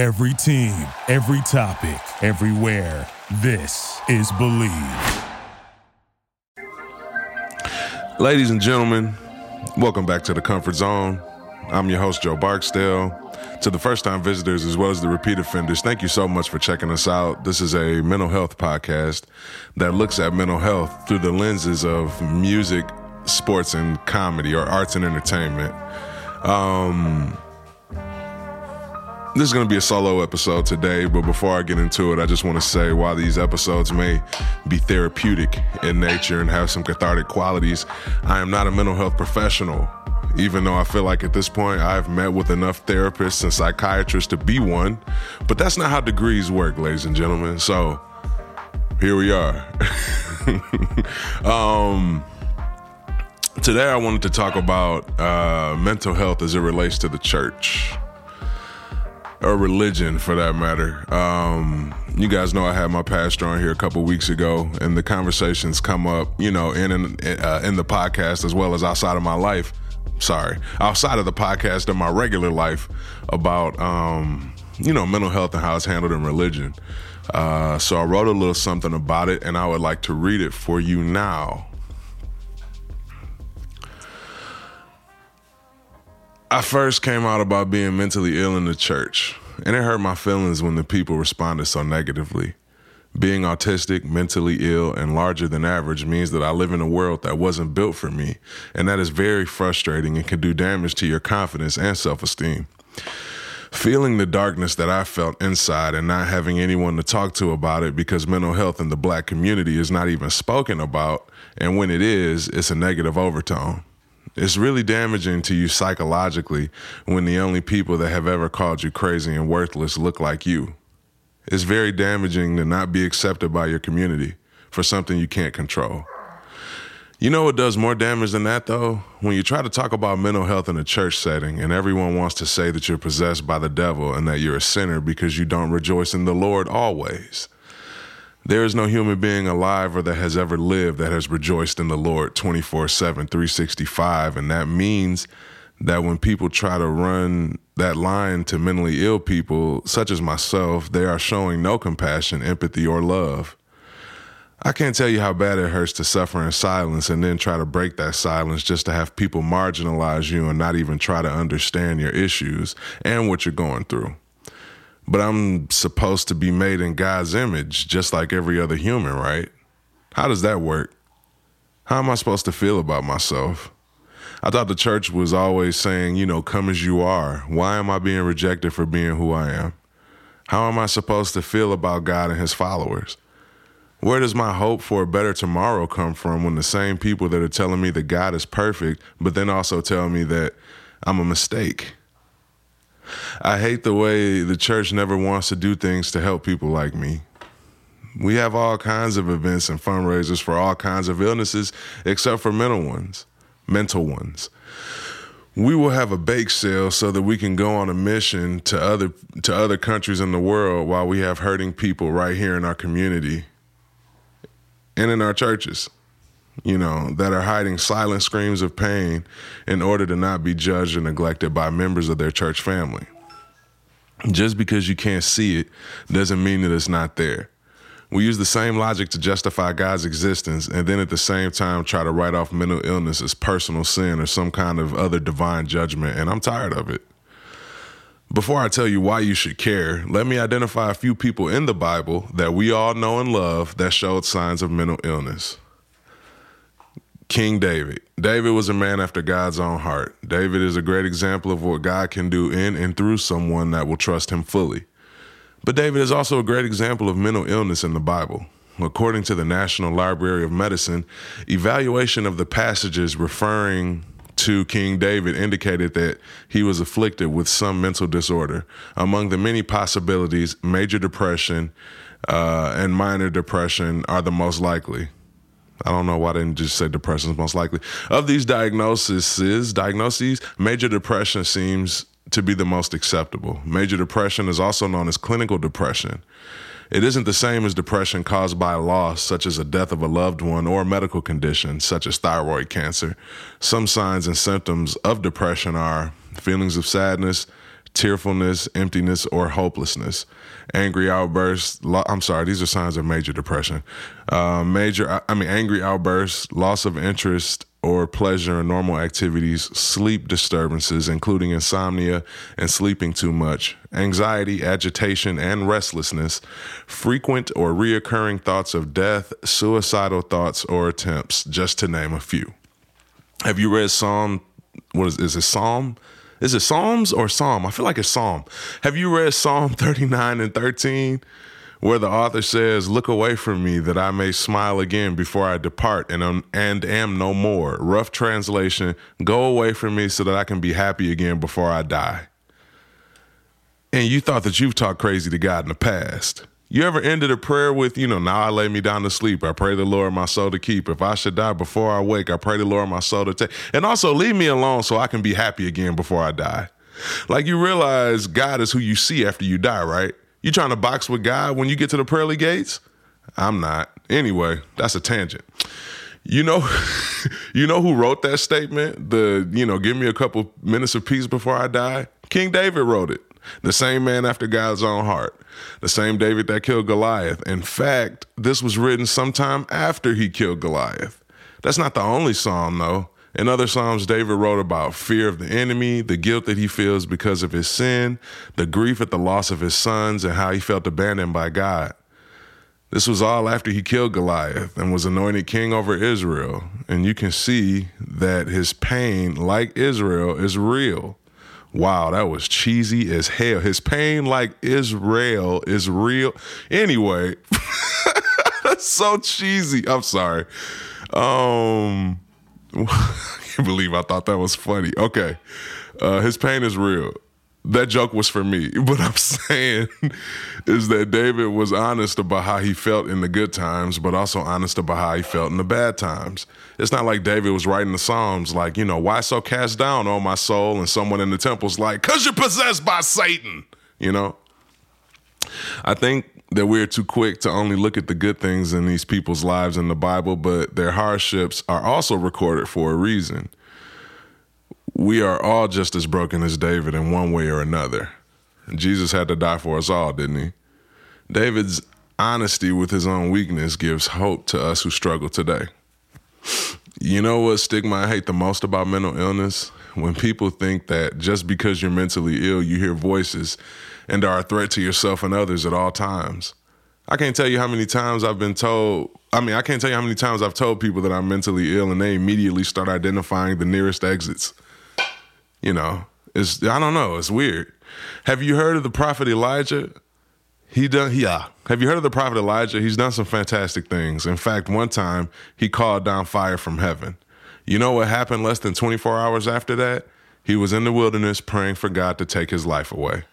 Every team, every topic, everywhere. This is Bleav. Ladies and gentlemen, welcome back to the Comfort Zone. I'm your host, Joe Barksdale. To the first time visitors as well as the repeat offenders, thank you so much for checking us out. This is a mental health podcast that looks at mental health through the lenses of music, sports, and comedy or arts and entertainment. Um, this is going to be a solo episode today, but before I get into it, I just want to say while these episodes may be therapeutic in nature and have some cathartic qualities, I am not a mental health professional even though I feel like at this point I've met with enough therapists and psychiatrists to be one. But that's not how degrees work, ladies and gentlemen. So here we are. um, today I wanted to talk about uh, mental health as it relates to the church. Or religion, for that matter. Um, you guys know I had my pastor on here a couple weeks ago, and the conversations come up, you know, in in, uh, in the podcast as well as outside of my life sorry, outside of the podcast in my regular life about, um, you know, mental health and how it's handled in religion. Uh, so I wrote a little something about it, and I would like to read it for you now. I first came out about being mentally ill in the church, and it hurt my feelings when the people responded so negatively. Being autistic, mentally ill, and larger than average means that I live in a world that wasn't built for me, and that is very frustrating and can do damage to your confidence and self esteem. Feeling the darkness that I felt inside and not having anyone to talk to about it because mental health in the black community is not even spoken about, and when it is, it's a negative overtone. It's really damaging to you psychologically when the only people that have ever called you crazy and worthless look like you. It's very damaging to not be accepted by your community for something you can't control. You know what does more damage than that, though? When you try to talk about mental health in a church setting and everyone wants to say that you're possessed by the devil and that you're a sinner because you don't rejoice in the Lord always. There is no human being alive or that has ever lived that has rejoiced in the Lord 24 7, 365. And that means that when people try to run that line to mentally ill people, such as myself, they are showing no compassion, empathy, or love. I can't tell you how bad it hurts to suffer in silence and then try to break that silence just to have people marginalize you and not even try to understand your issues and what you're going through. But I'm supposed to be made in God's image, just like every other human, right? How does that work? How am I supposed to feel about myself? I thought the church was always saying, you know, come as you are. Why am I being rejected for being who I am? How am I supposed to feel about God and his followers? Where does my hope for a better tomorrow come from when the same people that are telling me that God is perfect, but then also tell me that I'm a mistake? I hate the way the church never wants to do things to help people like me. We have all kinds of events and fundraisers for all kinds of illnesses, except for mental ones mental ones. We will have a bake sale so that we can go on a mission to other to other countries in the world while we have hurting people right here in our community and in our churches. You know, that are hiding silent screams of pain in order to not be judged or neglected by members of their church family. Just because you can't see it doesn't mean that it's not there. We use the same logic to justify God's existence and then at the same time try to write off mental illness as personal sin or some kind of other divine judgment, and I'm tired of it. Before I tell you why you should care, let me identify a few people in the Bible that we all know and love that showed signs of mental illness. King David. David was a man after God's own heart. David is a great example of what God can do in and through someone that will trust him fully. But David is also a great example of mental illness in the Bible. According to the National Library of Medicine, evaluation of the passages referring to King David indicated that he was afflicted with some mental disorder. Among the many possibilities, major depression uh, and minor depression are the most likely. I don't know why they didn't just say depression is most likely. Of these diagnoses, diagnoses, major depression seems to be the most acceptable. Major depression is also known as clinical depression. It isn't the same as depression caused by loss, such as a death of a loved one, or a medical condition, such as thyroid cancer. Some signs and symptoms of depression are feelings of sadness, tearfulness, emptiness, or hopelessness. Angry outbursts. Lo- I'm sorry, these are signs of major depression. Uh, major, I mean, angry outbursts, loss of interest or pleasure in normal activities, sleep disturbances, including insomnia and sleeping too much, anxiety, agitation, and restlessness, frequent or reoccurring thoughts of death, suicidal thoughts or attempts, just to name a few. Have you read Psalm? What is, is it? Psalm is it Psalms or Psalm? I feel like it's Psalm. Have you read Psalm 39 and 13? Where the author says, Look away from me that I may smile again before I depart and, um, and am no more. Rough translation, go away from me so that I can be happy again before I die. And you thought that you've talked crazy to God in the past. You ever ended a prayer with, you know, now I lay me down to sleep. I pray the Lord my soul to keep. If I should die before I wake, I pray the Lord my soul to take. And also leave me alone so I can be happy again before I die. Like you realize God is who you see after you die, right? You trying to box with God when you get to the pearly gates? I'm not. Anyway, that's a tangent. You know, you know who wrote that statement? The, you know, give me a couple minutes of peace before I die? King David wrote it. The same man after God's own heart. The same David that killed Goliath. In fact, this was written sometime after he killed Goliath. That's not the only psalm, though. In other Psalms, David wrote about fear of the enemy, the guilt that he feels because of his sin, the grief at the loss of his sons, and how he felt abandoned by God. This was all after he killed Goliath and was anointed king over Israel. And you can see that his pain, like Israel, is real. Wow, that was cheesy as hell. His pain, like Israel, is real. Anyway, that's so cheesy. I'm sorry. Um, I can't believe I thought that was funny. Okay, uh, his pain is real that joke was for me. What I'm saying is that David was honest about how he felt in the good times, but also honest about how he felt in the bad times. It's not like David was writing the Psalms like, you know, why so cast down, on my soul? And someone in the temple's like, because you're possessed by Satan, you know? I think that we're too quick to only look at the good things in these people's lives in the Bible, but their hardships are also recorded for a reason we are all just as broken as David in one way or another. Jesus had to die for us all, didn't he? David's honesty with his own weakness gives hope to us who struggle today. You know what stigma I hate the most about mental illness? When people think that just because you're mentally ill, you hear voices and are a threat to yourself and others at all times. I can't tell you how many times I've been told, I mean, I can't tell you how many times I've told people that I'm mentally ill and they immediately start identifying the nearest exits. You know, it's I don't know. It's weird. Have you heard of the prophet Elijah? He done yeah. Have you heard of the prophet Elijah? He's done some fantastic things. In fact, one time he called down fire from heaven. You know what happened less than 24 hours after that? He was in the wilderness praying for God to take his life away.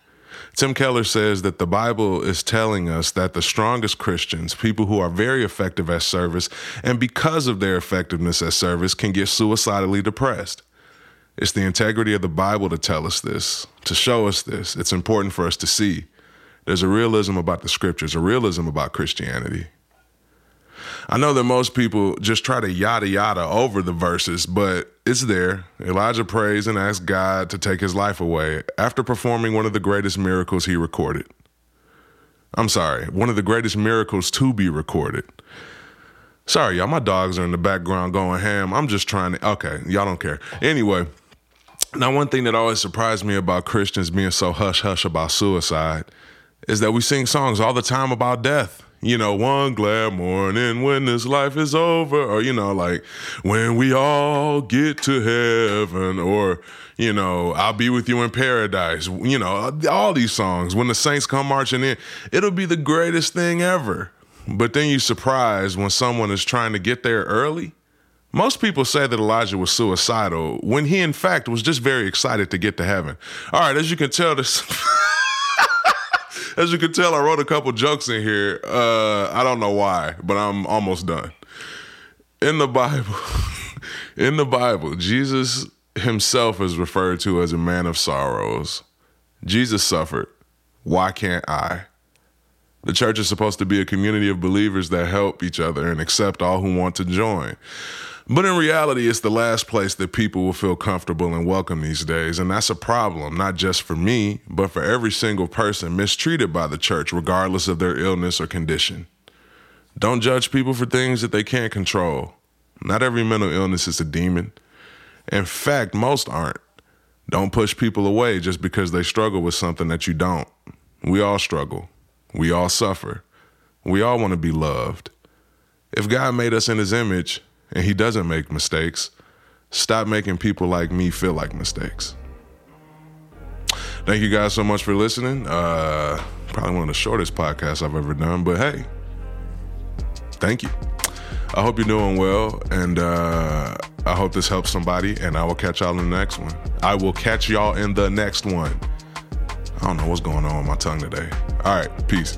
Tim Keller says that the Bible is telling us that the strongest Christians, people who are very effective at service, and because of their effectiveness at service, can get suicidally depressed. It's the integrity of the Bible to tell us this, to show us this. It's important for us to see. There's a realism about the scriptures, a realism about Christianity. I know that most people just try to yada yada over the verses, but it's there. Elijah prays and asks God to take his life away after performing one of the greatest miracles he recorded. I'm sorry, one of the greatest miracles to be recorded. Sorry, y'all, my dogs are in the background going ham. I'm just trying to, okay, y'all don't care. Anyway, now, one thing that always surprised me about Christians being so hush hush about suicide is that we sing songs all the time about death. You know, one glad morning when this life is over, or, you know, like when we all get to heaven, or, you know, I'll be with you in paradise. You know, all these songs, when the saints come marching in, it'll be the greatest thing ever. But then you're surprised when someone is trying to get there early most people say that Elijah was suicidal when he, in fact, was just very excited to get to heaven. All right, as you can tell, this. as you can tell, I wrote a couple jokes in here. Uh, I don't know why, but I'm almost done. In the Bible, in the Bible, Jesus himself is referred to as a man of sorrows. Jesus suffered. Why can't I? The church is supposed to be a community of believers that help each other and accept all who want to join. But in reality, it's the last place that people will feel comfortable and welcome these days. And that's a problem, not just for me, but for every single person mistreated by the church, regardless of their illness or condition. Don't judge people for things that they can't control. Not every mental illness is a demon. In fact, most aren't. Don't push people away just because they struggle with something that you don't. We all struggle. We all suffer. We all want to be loved. If God made us in his image and he doesn't make mistakes, stop making people like me feel like mistakes. Thank you guys so much for listening. Uh, probably one of the shortest podcasts I've ever done, but hey, thank you. I hope you're doing well, and uh, I hope this helps somebody, and I will catch y'all in the next one. I will catch y'all in the next one. I don't know what's going on with my tongue today. All right, peace.